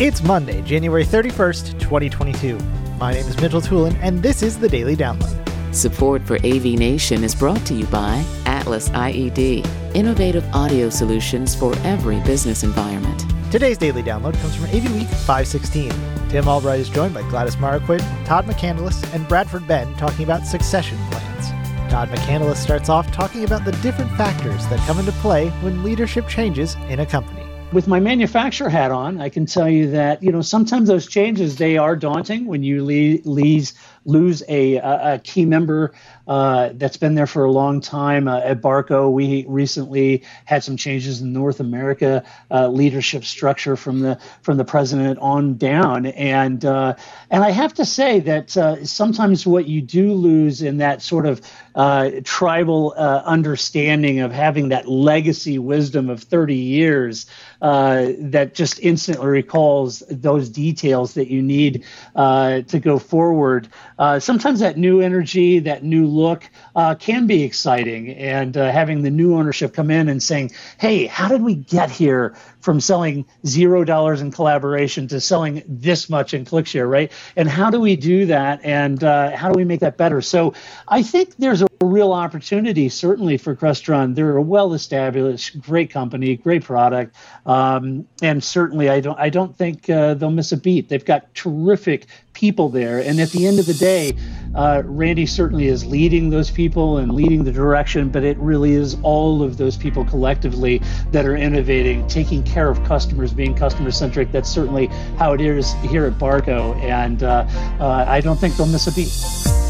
It's Monday, January 31st, 2022. My name is Mitchell Tulin, and this is the Daily Download. Support for AV Nation is brought to you by Atlas IED, innovative audio solutions for every business environment. Today's Daily Download comes from AV Week 516. Tim Albright is joined by Gladys Marquardt, Todd McCandless, and Bradford Benn talking about succession plans. Todd McCandless starts off talking about the different factors that come into play when leadership changes in a company with my manufacturer hat on, I can tell you that you know sometimes those changes they are daunting when you leave lose a, a, key member uh, that's been there for a long time. Uh, at Barco, we recently had some changes in North America uh, leadership structure from the from the president on down, and uh, and I have to say that uh, sometimes what you do lose in that sort of uh, tribal understanding of having that legacy wisdom of 30 years that just instantly recalls those details that you need to go forward uh, sometimes that new energy, that new look uh, can be exciting. And uh, having the new ownership come in and saying, hey, how did we get here from selling zero dollars in collaboration to selling this much in ClickShare, right? And how do we do that? And uh, how do we make that better? So I think there's a real opportunity, certainly for Crestron. They're a well-established, great company, great product, um, and certainly I don't I don't think uh, they'll miss a beat. They've got terrific people there. And at the end of the day, uh, Randy certainly is leading those people and leading the direction, but it really is all of those people collectively that are innovating, taking care of customers, being customer centric. That's certainly how it is here at Barco. And uh, uh, I don't think they'll miss a beat.